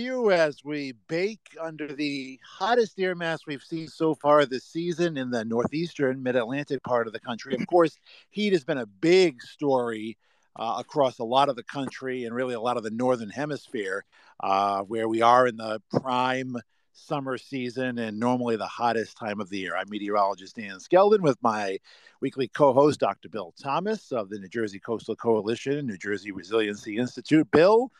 you as we bake under the hottest air mass we've seen so far this season in the northeastern mid Atlantic part of the country. Of course, heat has been a big story uh, across a lot of the country and really a lot of the northern hemisphere, uh, where we are in the prime summer season and normally the hottest time of the year. I'm meteorologist Dan Skeldon with my weekly co host, Dr. Bill Thomas of the New Jersey Coastal Coalition, New Jersey Resiliency Institute. Bill,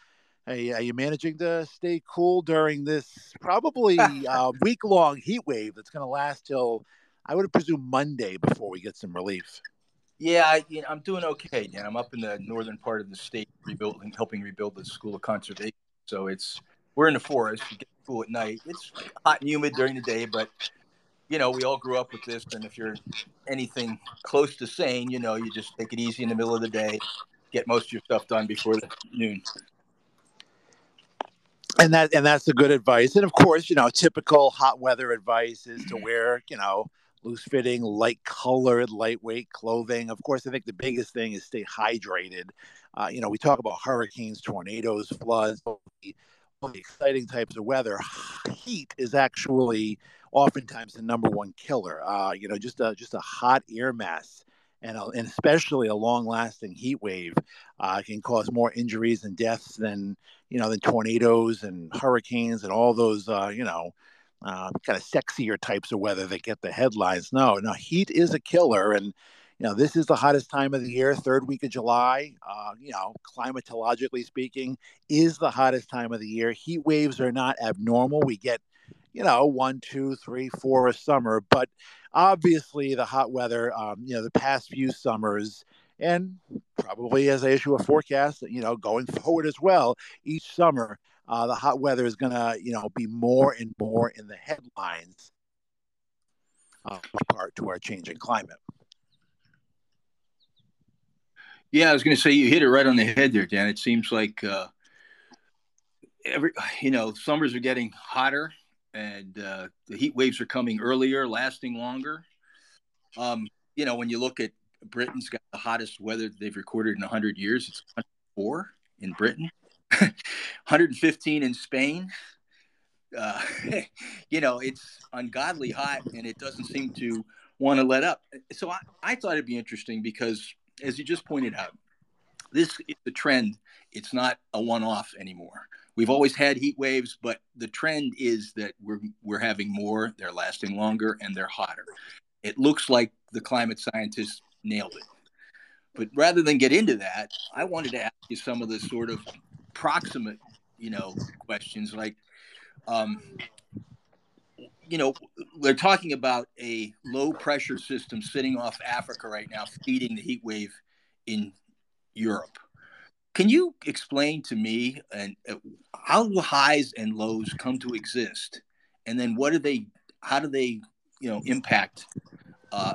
are you managing to stay cool during this probably uh, week long heat wave that's going to last till, I would presume, Monday before we get some relief? Yeah, I, you know, I'm doing okay, Dan. I'm up in the northern part of the state, rebuilding, helping rebuild the School of Conservation. So it's we're in the forest. You get cool at night. It's hot and humid during the day, but you know, we all grew up with this. And if you're anything close to sane, you know, you just take it easy in the middle of the day, get most of your stuff done before the noon. And that and that's the good advice. And of course, you know, typical hot weather advice is to wear, you know, loose fitting, light colored, lightweight clothing. Of course, I think the biggest thing is stay hydrated. Uh, you know, we talk about hurricanes, tornadoes, floods, the, the exciting types of weather. Heat is actually oftentimes the number one killer. Uh, you know, just a just a hot air mass. And, a, and especially a long-lasting heat wave uh, can cause more injuries and deaths than you know than tornadoes and hurricanes and all those uh, you know uh, kind of sexier types of weather that get the headlines. No, no, heat is a killer, and you know this is the hottest time of the year, third week of July. Uh, you know, climatologically speaking, is the hottest time of the year. Heat waves are not abnormal. We get you know one, two, three, four a summer, but obviously the hot weather. Um, you know, the past few summers and probably as I issue a forecast, you know, going forward as well, each summer uh, the hot weather is going to, you know, be more and more in the headlines, uh, part to our changing climate. Yeah, I was going to say you hit it right on the head there, Dan. It seems like uh, every, you know, summers are getting hotter, and uh, the heat waves are coming earlier, lasting longer. Um, you know, when you look at Britain's got the hottest weather they've recorded in 100 years. It's 104 in Britain. 115 in Spain. Uh, you know, it's ungodly hot and it doesn't seem to want to let up. So I, I thought it'd be interesting because, as you just pointed out, this is the trend. It's not a one off anymore. We've always had heat waves, but the trend is that we're, we're having more, they're lasting longer, and they're hotter. It looks like the climate scientists nailed it. But rather than get into that, I wanted to ask you some of the sort of proximate, you know, questions like, um, you know, we're talking about a low pressure system sitting off Africa right now, feeding the heat wave in Europe. Can you explain to me and uh, how do highs and lows come to exist, and then what do they, how do they, you know, impact uh,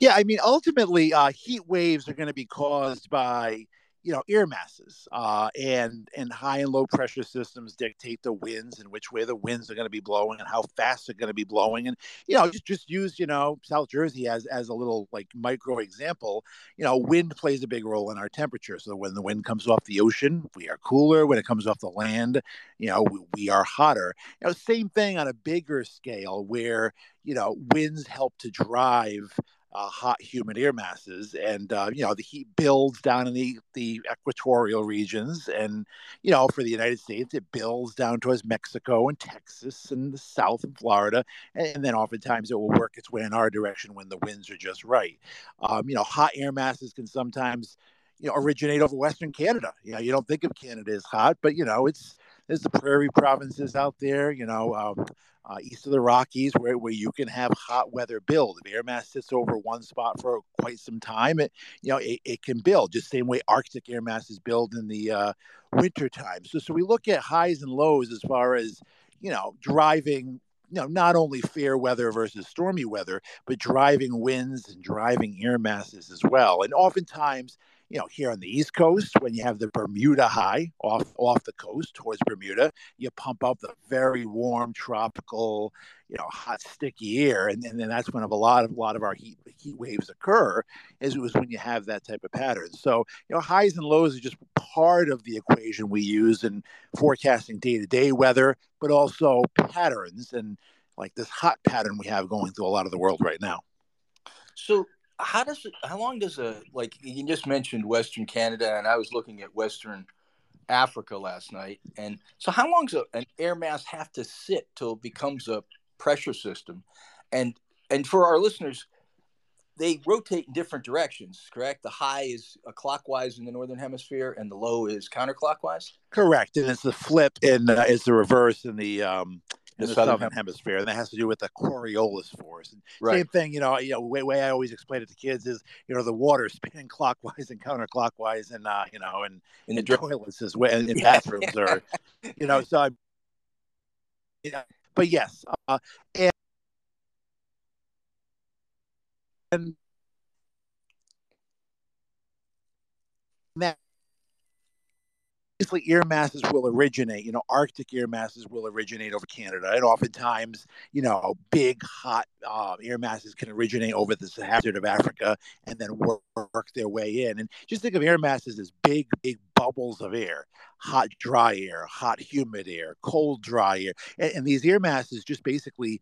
Yeah, I mean, ultimately, uh, heat waves are going to be caused by you know air masses uh, and and high and low pressure systems dictate the winds and which way the winds are going to be blowing and how fast they're going to be blowing. And you know just just use you know South Jersey as as a little like micro example you know wind plays a big role in our temperature. So when the wind comes off the ocean we are cooler. When it comes off the land you know we, we are hotter. You know same thing on a bigger scale where you know winds help to drive uh, hot, humid air masses, and uh, you know the heat builds down in the the equatorial regions, and you know for the United States it builds down towards Mexico and Texas and the South and Florida, and, and then oftentimes it will work its way in our direction when the winds are just right. Um, you know, hot air masses can sometimes you know originate over Western Canada. You know, you don't think of Canada as hot, but you know it's there's the prairie provinces out there. You know. Um, uh, east of the Rockies, where, where you can have hot weather build. If air mass sits over one spot for quite some time, it you know it, it can build just same way Arctic air masses build in the uh, winter time. So so we look at highs and lows as far as you know driving you know not only fair weather versus stormy weather, but driving winds and driving air masses as well. And oftentimes you know, here on the East Coast, when you have the Bermuda high off off the coast towards Bermuda, you pump up the very warm tropical, you know, hot sticky air, and, and then that's when a lot of a lot of our heat heat waves occur. Is it was when you have that type of pattern. So you know, highs and lows are just part of the equation we use in forecasting day to day weather, but also patterns and like this hot pattern we have going through a lot of the world right now. So how does it how long does a like you just mentioned western canada and i was looking at western africa last night and so how long does an air mass have to sit till it becomes a pressure system? And and for our listeners they rotate in different directions correct? The high is a clockwise in the northern hemisphere and the low is counterclockwise? Correct and it's the flip and uh, it's the reverse in the um in the, the southern, southern hemisphere, and that has to do with the Coriolis force. And right. Same thing, you know. You know, way, way I always explain it to kids is, you know, the water spinning clockwise and counterclockwise, and uh, you know, and in the toilets as well, in bathrooms, or you know, so. I, you know, but yes, uh, and and that obviously air masses will originate you know arctic air masses will originate over canada and oftentimes you know big hot uh, air masses can originate over the sahara of africa and then work, work their way in. And just think of air masses as big big bubbles of air hot dry air hot humid air cold dry air and, and these air masses just basically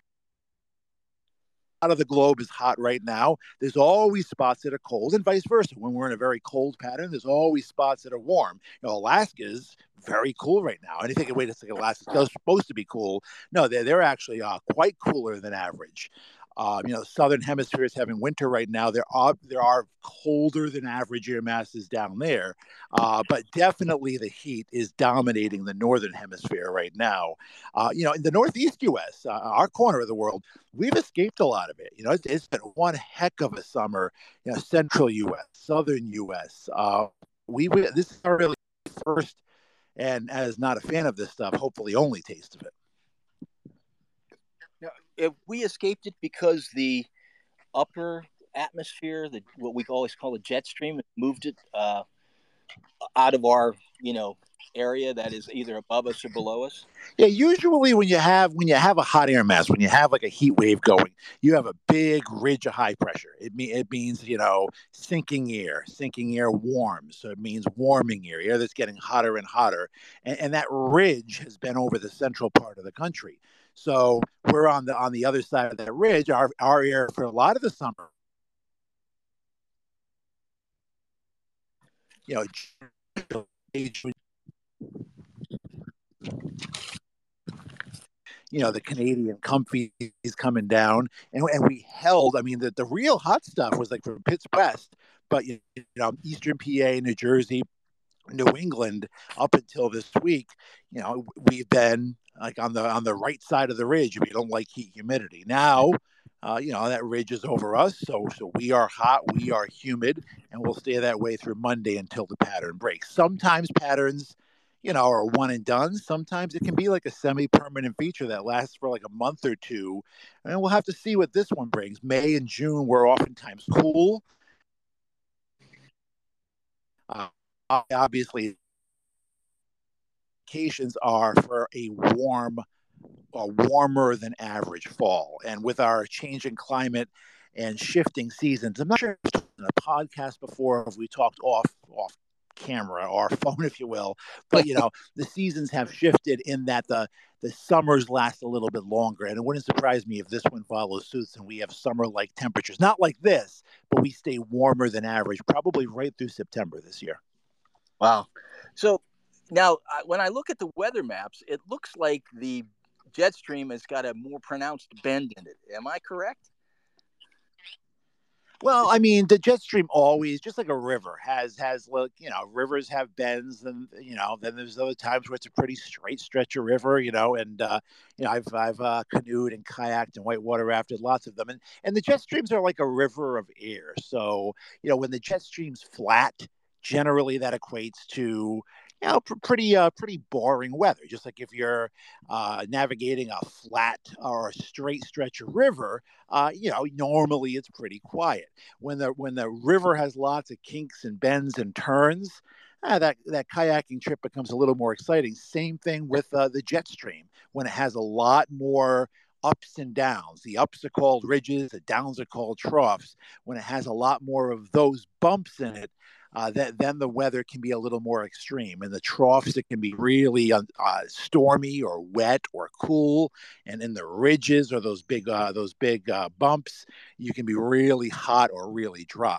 of the globe is hot right now. There's always spots that are cold, and vice versa. When we're in a very cold pattern, there's always spots that are warm. You know, Alaska is very cool right now. And you think, wait a second, Alaska's supposed to be cool. No, they're, they're actually uh, quite cooler than average. Um, you know, southern hemisphere is having winter right now. There are there are colder than average air masses down there, uh, but definitely the heat is dominating the northern hemisphere right now. Uh, you know, in the northeast U.S., uh, our corner of the world, we've escaped a lot of it. You know, it's, it's been one heck of a summer. You know, central U.S., southern U.S. Uh, we, we this is our really first, and as not a fan of this stuff, hopefully only taste of it if we escaped it because the upper atmosphere, the what we always call a jet stream, moved it uh, out of our you know area that is either above us or below us? Yeah, usually when you have when you have a hot air mass, when you have like a heat wave going, you have a big ridge of high pressure. It mean it means you know sinking air, sinking air warms, so it means warming air, air that's getting hotter and hotter, and, and that ridge has been over the central part of the country. So we're on the on the other side of that ridge. Our our air for a lot of the summer, you know, you know the Canadian comfy is coming down, and and we held. I mean, the the real hot stuff was like from Pitts West, but you know, Eastern PA, New Jersey, New England up until this week, you know, we've been like on the on the right side of the ridge if you don't like heat humidity. Now, uh, you know, that ridge is over us, so so we are hot, we are humid, and we'll stay that way through Monday until the pattern breaks. Sometimes patterns, you know, are one and done. Sometimes it can be like a semi-permanent feature that lasts for like a month or two, and we'll have to see what this one brings. May and June were oftentimes cool. Uh, obviously indications are for a warm a warmer than average fall. And with our changing climate and shifting seasons i'm not sure if in a podcast before if we talked off off camera or phone if you will but you know the seasons have shifted in that the the summers last a little bit longer. And it wouldn't surprise me if this one follows suit and we have summer like temperatures. Not like this but we stay warmer than average probably right through september this year Wow. So now, when I look at the weather maps, it looks like the jet stream has got a more pronounced bend in it. Am I correct? Well, I mean, the jet stream always, just like a river, has has look, you know, rivers have bends, and you know, then there's other times where it's a pretty straight stretch of river, you know, and uh, you know, I've I've uh, canoed and kayaked and whitewater rafted, lots of them, and and the jet streams are like a river of air. So you know, when the jet stream's flat, generally that equates to you know, pr- pretty uh, pretty boring weather. Just like if you're uh, navigating a flat or a straight stretch of river, uh, you know, normally it's pretty quiet. When the when the river has lots of kinks and bends and turns, uh, that that kayaking trip becomes a little more exciting. Same thing with uh, the jet stream when it has a lot more ups and downs. The ups are called ridges, the downs are called troughs. When it has a lot more of those bumps in it, uh, then the weather can be a little more extreme. In the troughs, it can be really uh, stormy or wet or cool, and in the ridges or those big uh, those big uh, bumps, you can be really hot or really dry.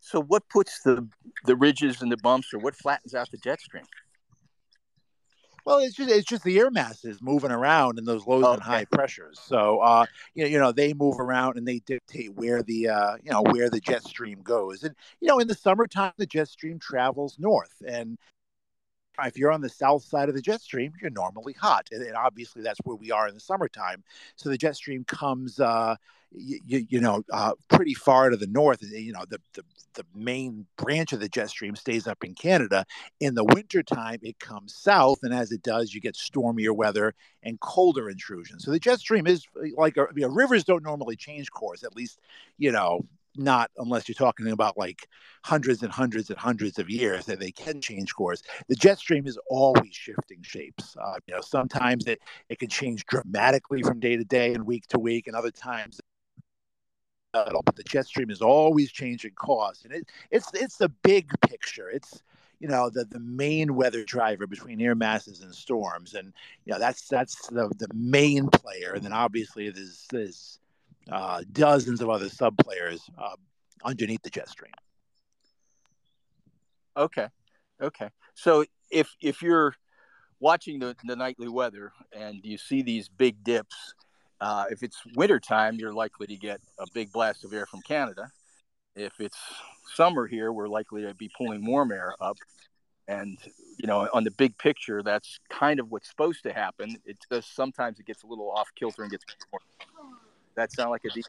So, what puts the the ridges and the bumps, or what flattens out the jet stream? Well, it's just it's just the air masses moving around in those lows okay. and high pressures. So uh, you know, you know, they move around and they dictate where the uh, you know where the jet stream goes. And you know, in the summertime, the jet stream travels north, and if you're on the south side of the jet stream, you're normally hot, and, and obviously that's where we are in the summertime. So the jet stream comes uh, you, you know, uh, pretty far to the north. You know, the, the, the main branch of the jet stream stays up in Canada. In the wintertime, it comes south, and as it does, you get stormier weather and colder intrusion. So the jet stream is like a, you know, rivers don't normally change course, at least, you know, not unless you're talking about like hundreds and hundreds and hundreds of years that they can change course. The jet stream is always shifting shapes. Uh, you know, sometimes it, it can change dramatically from day to day and week to week, and other times but the jet stream is always changing course, and it, it's it's the big picture. It's you know the the main weather driver between air masses and storms, and you know that's that's the the main player. And then obviously there's there's uh, dozens of other sub players uh, underneath the jet stream. Okay, okay. So if if you're watching the, the nightly weather and you see these big dips uh, if it's wintertime, you're likely to get a big blast of air from Canada. If it's summer here, we're likely to be pulling warm air up. And, you know, on the big picture, that's kind of what's supposed to happen. It just sometimes it gets a little off kilter and gets more that sound like a deep?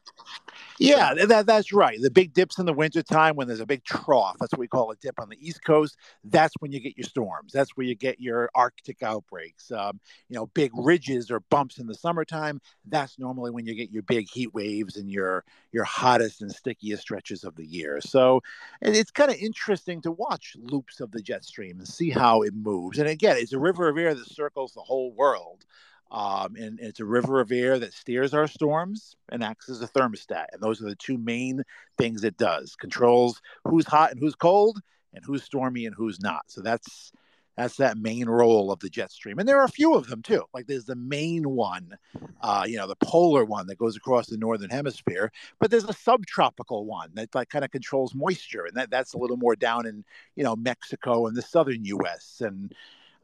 Yeah, that, that's right. The big dips in the wintertime when there's a big trough. That's what we call a dip on the East Coast. That's when you get your storms. That's where you get your Arctic outbreaks. Um, you know, big ridges or bumps in the summertime. That's normally when you get your big heat waves and your your hottest and stickiest stretches of the year. So it's kind of interesting to watch loops of the jet stream and see how it moves. And again, it's a river of air that circles the whole world. Um, and, it's a river of air that steers our storms and acts as a thermostat. And those are the two main things it does: controls who's hot and who's cold, and who's stormy and who's not. So that's that's that main role of the jet stream. And there are a few of them too. Like there's the main one, uh, you know, the polar one that goes across the northern hemisphere. But there's a subtropical one that like kind of controls moisture, and that that's a little more down in you know Mexico and the southern U.S. and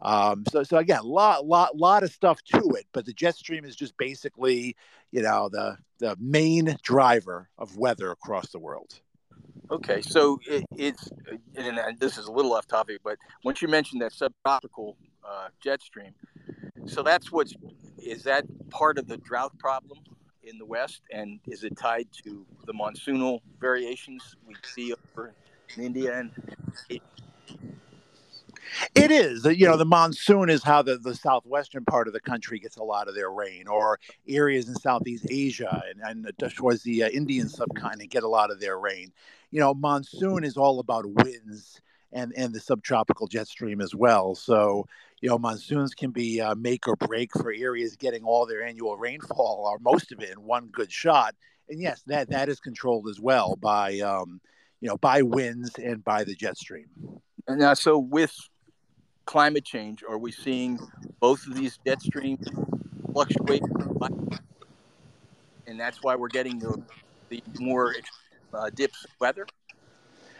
um, so, so again, lot, lot, lot of stuff to it, but the jet stream is just basically, you know, the the main driver of weather across the world. Okay, so it, it's and, this is a little off topic, but once you mentioned that subtropical uh, jet stream, so that's what's is that part of the drought problem in the West, and is it tied to the monsoonal variations we see over in India and it is. You know, the monsoon is how the, the southwestern part of the country gets a lot of their rain, or areas in Southeast Asia and, and towards the uh, Indian subcontinent get a lot of their rain. You know, monsoon is all about winds and, and the subtropical jet stream as well. So, you know, monsoons can be uh, make or break for areas getting all their annual rainfall or most of it in one good shot. And yes, that that is controlled as well by um, you know by winds and by the jet stream. And now, so with climate change? Are we seeing both of these jet streams fluctuate? And that's why we're getting the, the more uh, dips weather?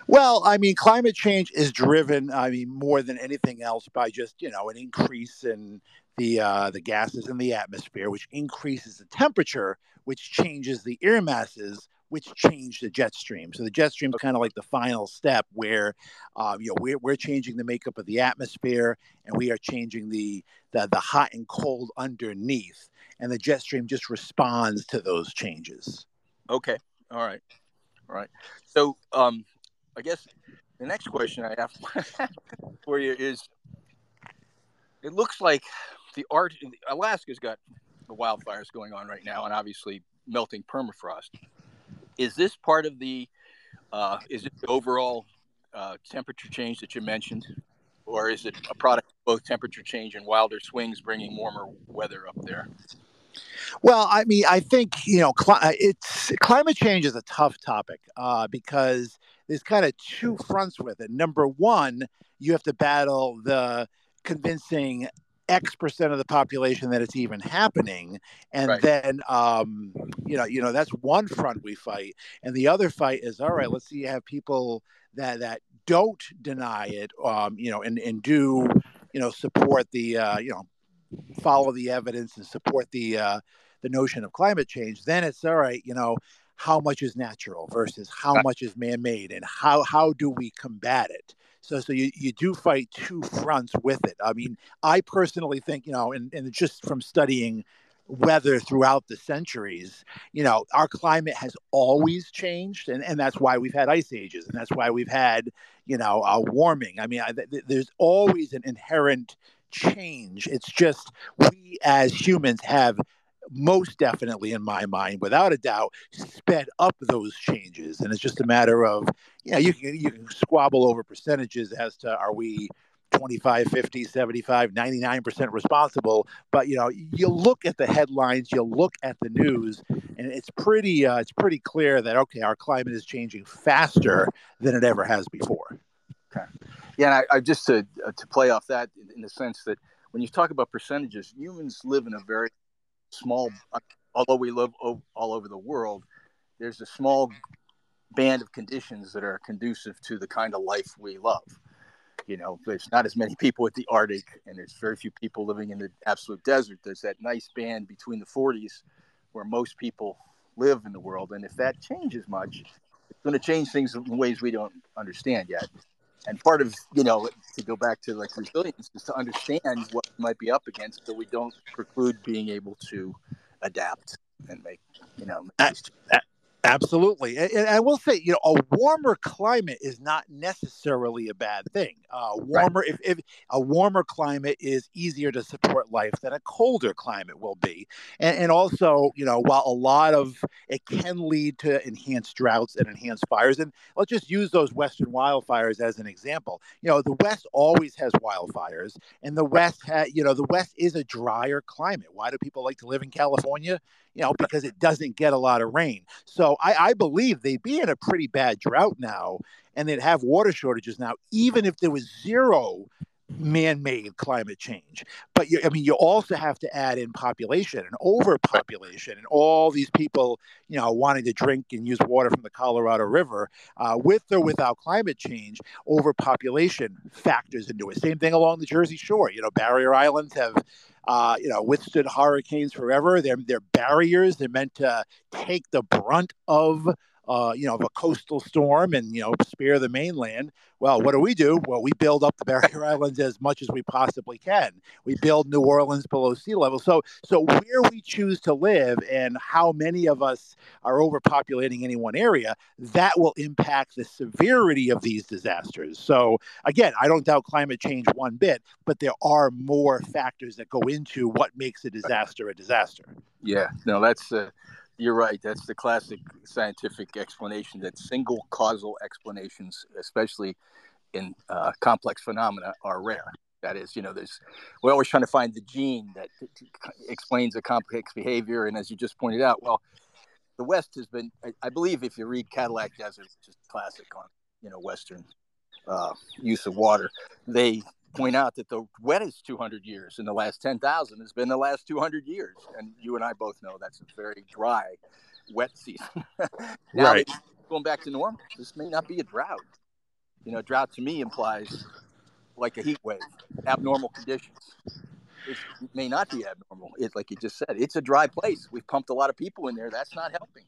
Well, I mean, climate change is driven, I mean, more than anything else by just, you know, an increase in the uh, the gases in the atmosphere, which increases the temperature, which changes the air masses, which changed the jet stream. So the jet stream is kind of like the final step where, um, you know, we're, we're changing the makeup of the atmosphere and we are changing the, the, the hot and cold underneath. And the jet stream just responds to those changes. Okay. All right. All right. So um, I guess the next question I have for you is: It looks like the art Alaska's got the wildfires going on right now, and obviously melting permafrost. Is this part of the? Uh, is it the overall uh, temperature change that you mentioned, or is it a product of both temperature change and wilder swings, bringing warmer weather up there? Well, I mean, I think you know, cl- it's climate change is a tough topic uh, because there's kind of two fronts with it. Number one, you have to battle the convincing X percent of the population that it's even happening, and right. then um, you know, you know, that's one front we fight, and the other fight is all right. Let's see, you have people that that don't deny it, um, you know, and and do you know support the uh, you know follow the evidence and support the uh, the notion of climate change, then it's all right. You know, how much is natural versus how much is man-made, and how how do we combat it? So, so you, you do fight two fronts with it. I mean, I personally think, you know, and, and just from studying weather throughout the centuries, you know, our climate has always changed. And, and that's why we've had ice ages. And that's why we've had, you know, uh, warming. I mean, I, th- there's always an inherent change. It's just we as humans have most definitely in my mind without a doubt sped up those changes. And it's just a matter of you know you can you can squabble over percentages as to are we 25 50 75 99% responsible? But you know you look at the headlines you look at the news and it's pretty uh, it's pretty clear that okay our climate is changing faster than it ever has before. Okay. Yeah, and I, I just to uh, to play off that in, in the sense that when you talk about percentages, humans live in a very small. Although we live all over the world, there's a small band of conditions that are conducive to the kind of life we love. You know, there's not as many people at the Arctic, and there's very few people living in the absolute desert. There's that nice band between the 40s where most people live in the world, and if that changes much, it's going to change things in ways we don't understand yet and part of you know to go back to like resilience is to understand what we might be up against so we don't preclude being able to adapt and make you know Absolutely. And I will say, you know, a warmer climate is not necessarily a bad thing. Uh, warmer, right. if, if a warmer climate is easier to support life than a colder climate will be. And, and also, you know, while a lot of it can lead to enhanced droughts and enhanced fires, and let's just use those Western wildfires as an example. You know, the West always has wildfires, and the West, ha- you know, the West is a drier climate. Why do people like to live in California? you know, because it doesn't get a lot of rain. So I, I believe they'd be in a pretty bad drought now and they'd have water shortages now, even if there was zero man-made climate change but you, i mean you also have to add in population and overpopulation and all these people you know wanting to drink and use water from the colorado river uh, with or without climate change overpopulation factors into it same thing along the jersey shore you know barrier islands have uh, you know, withstood hurricanes forever. They're they're barriers. They're meant to take the brunt of uh, you know, of a coastal storm and, you know, spare the mainland. Well, what do we do? Well, we build up the barrier islands as much as we possibly can. We build New Orleans below sea level. So, so where we choose to live and how many of us are overpopulating any one area, that will impact the severity of these disasters. So, again, I don't doubt climate change one bit, but there are more factors that go into what makes a disaster a disaster. Yeah, no, that's uh, you're right. That's the classic scientific explanation that single causal explanations, especially in uh, complex phenomena, are rare. That is, you know, there's we're always trying to find the gene that t- t- explains a complex behavior. And as you just pointed out, well, the West has been, I, I believe, if you read Cadillac Desert, which is classic on you know Western uh, use of water, they point out that the wettest 200 years in the last 10,000 has been the last 200 years. And you and I both know that's a very dry, wet season. now, right. going back to normal, this may not be a drought. You know, drought to me implies like a heat wave, abnormal conditions. It may not be abnormal. It's like you just said, it's a dry place. We've pumped a lot of people in there. That's not helping.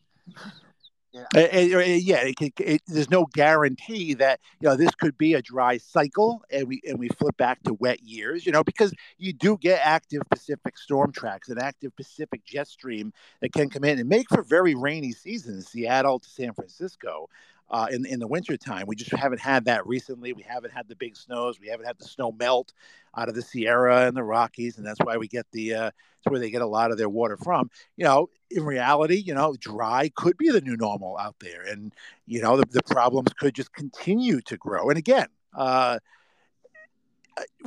Yeah, it, yeah. It, there's no guarantee that you know this could be a dry cycle, and we and we flip back to wet years. You know, because you do get active Pacific storm tracks and active Pacific jet stream that can come in and make for very rainy seasons, Seattle to San Francisco. Uh, in in the wintertime. We just haven't had that recently. We haven't had the big snows. We haven't had the snow melt out of the Sierra and the Rockies, and that's why we get the. Uh, it's where they get a lot of their water from. You know, in reality, you know, dry could be the new normal out there, and you know, the, the problems could just continue to grow. And again. Uh,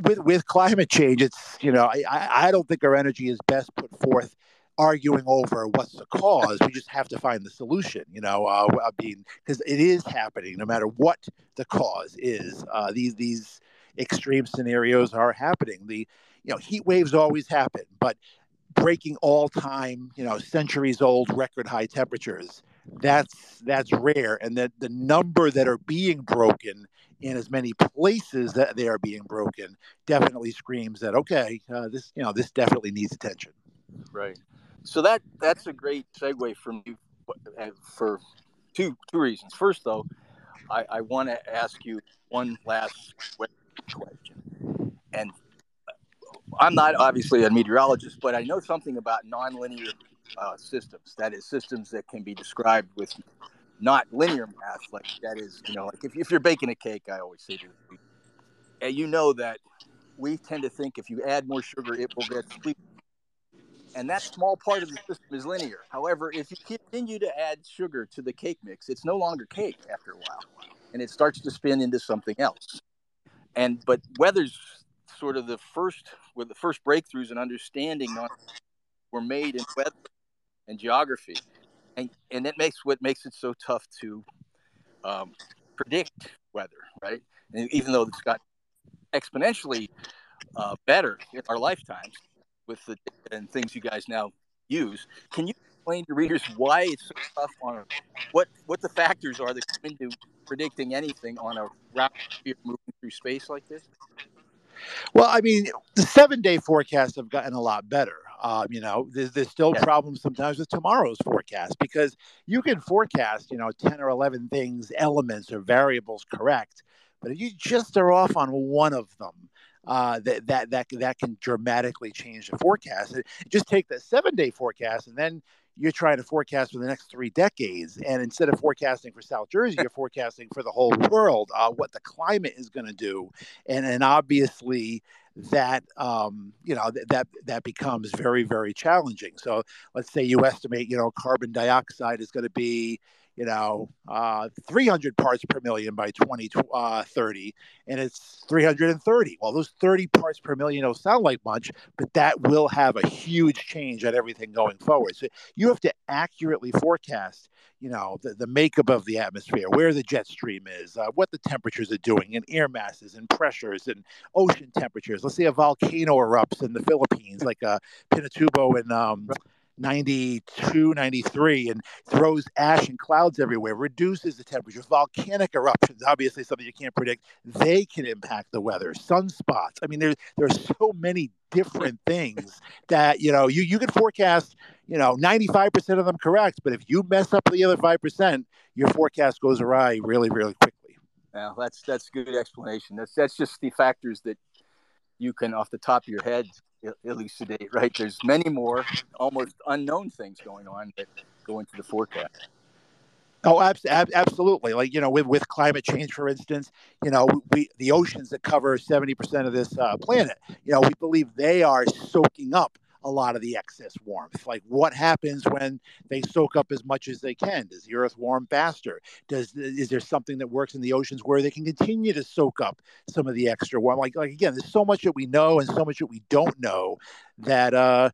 with with climate change, it's you know I I don't think our energy is best put forth arguing over what's the cause. we just have to find the solution. You know, uh, I mean, because it is happening, no matter what the cause is. Uh, these these extreme scenarios are happening. The you know heat waves always happen, but breaking all time, you know, centuries old record high temperatures. That's that's rare, and that the number that are being broken in as many places that they are being broken definitely screams that okay, uh, this you know this definitely needs attention. Right. So that that's a great segue from you for two two reasons. First, though, I, I want to ask you one last question, and I'm not obviously a meteorologist, but I know something about nonlinear uh, systems. That is, systems that can be described with not linear math. Like that is, you know, like if, if you're baking a cake, I always say to and you know that we tend to think if you add more sugar, it will get sweet. And that small part of the system is linear. However, if you continue to add sugar to the cake mix, it's no longer cake after a while, and it starts to spin into something else. And but weather's sort of the first, where the first breakthroughs in understanding were made in weather and geography and and that makes what makes it so tough to um, predict weather, right? And even though it's got exponentially uh, better in our lifetimes with the and things you guys now use, can you explain to readers why it's so tough on what what the factors are that come into predicting anything on a route moving through space like this? Well, I mean, the seven day forecasts have gotten a lot better. Um, you know, there's, there's still yeah. problems sometimes with tomorrow's forecast because you can forecast, you know, 10 or 11 things, elements or variables correct. But if you just are off on one of them, uh, that, that, that, that can dramatically change the forecast. Just take the seven day forecast and then you're trying to forecast for the next three decades. And instead of forecasting for South Jersey, you're forecasting for the whole world, uh, what the climate is going to do. And, and obviously, that um, you know th- that that becomes very very challenging. So let's say you estimate you know carbon dioxide is going to be you know, uh, 300 parts per million by 2030, uh, and it's 330. Well, those 30 parts per million don't sound like much, but that will have a huge change on everything going forward. So you have to accurately forecast, you know, the, the makeup of the atmosphere, where the jet stream is, uh, what the temperatures are doing, and air masses, and pressures, and ocean temperatures. Let's say a volcano erupts in the Philippines, like uh, Pinatubo and um, 92, 93, and throws ash and clouds everywhere, reduces the temperature. Volcanic eruptions, obviously something you can't predict, they can impact the weather. Sunspots. I mean, there's there's so many different things that you know you you can forecast you know 95% of them correct, but if you mess up the other five percent, your forecast goes awry really really quickly. Yeah, that's that's good explanation. That's that's just the factors that you can off the top of your head elucidate, right? There's many more almost unknown things going on that go into the forecast. Oh, ab- ab- absolutely. Like you know, with with climate change, for instance, you know, we the oceans that cover seventy percent of this uh, planet, you know, we believe they are soaking up a lot of the excess warmth. Like what happens when they soak up as much as they can? Does the earth warm faster? Does is there something that works in the oceans where they can continue to soak up some of the extra warmth? Like like again, there's so much that we know and so much that we don't know that uh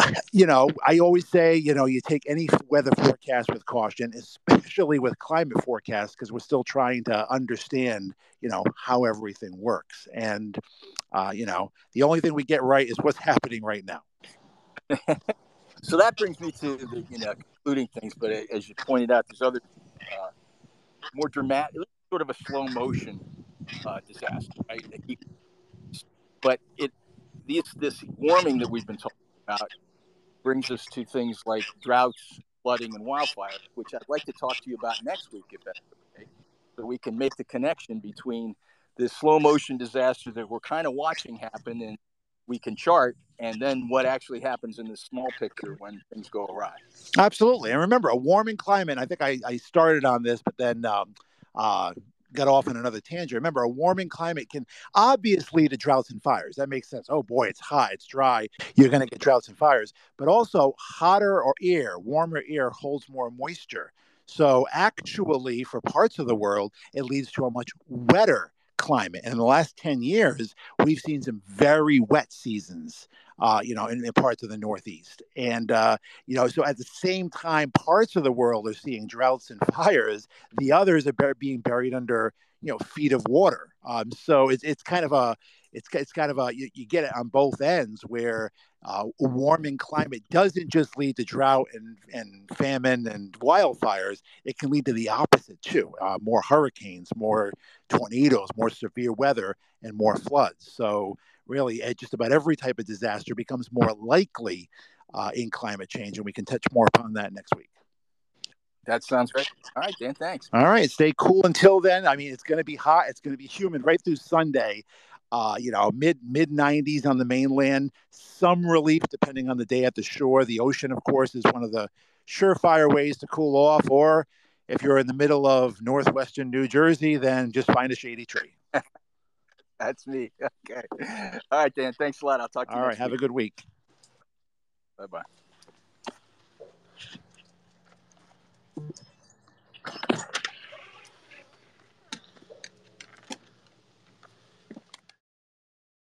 you know, I always say, you know, you take any weather forecast with caution, especially with climate forecasts, because we're still trying to understand, you know, how everything works. And, uh, you know, the only thing we get right is what's happening right now. so that brings me to the, you know, concluding things. But as you pointed out, there's other uh, more dramatic, sort of a slow motion uh, disaster, right? But it, this, this warming that we've been talking about brings us to things like droughts, flooding, and wildfires, which I'd like to talk to you about next week, if that's okay. So we can make the connection between this slow motion disaster that we're kind of watching happen, and we can chart, and then what actually happens in the small picture when things go awry. Absolutely, and remember, a warming climate. I think I, I started on this, but then um, uh, got off on another tangent. Remember, a warming climate can obviously lead to droughts and fires. That makes sense. Oh boy, it's hot, it's dry. You're going to get droughts and fires. But also, hotter or air, warmer air holds more moisture. So actually, for parts of the world, it leads to a much wetter climate. And in the last 10 years, we've seen some very wet seasons, uh, you know, in, in, parts of the Northeast. And, uh, you know, so at the same time, parts of the world are seeing droughts and fires, the others are being buried under, you know, feet of water. Um, so it's, it's kind of a, it's, it's kind of a, you, you get it on both ends where uh, a warming climate doesn't just lead to drought and, and famine and wildfires. It can lead to the opposite too uh, more hurricanes, more tornadoes, more severe weather, and more floods. So, really, eh, just about every type of disaster becomes more likely uh, in climate change. And we can touch more upon that next week. That sounds great. All right, Dan, thanks. All right, stay cool until then. I mean, it's going to be hot. It's going to be humid right through Sunday uh, you know, mid mid 90s on the mainland. Some relief depending on the day at the shore. The ocean, of course, is one of the surefire ways to cool off. Or if you're in the middle of northwestern New Jersey, then just find a shady tree. That's me. Okay. All right, Dan. Thanks a lot. I'll talk to you. All right. Have a good week. Bye bye.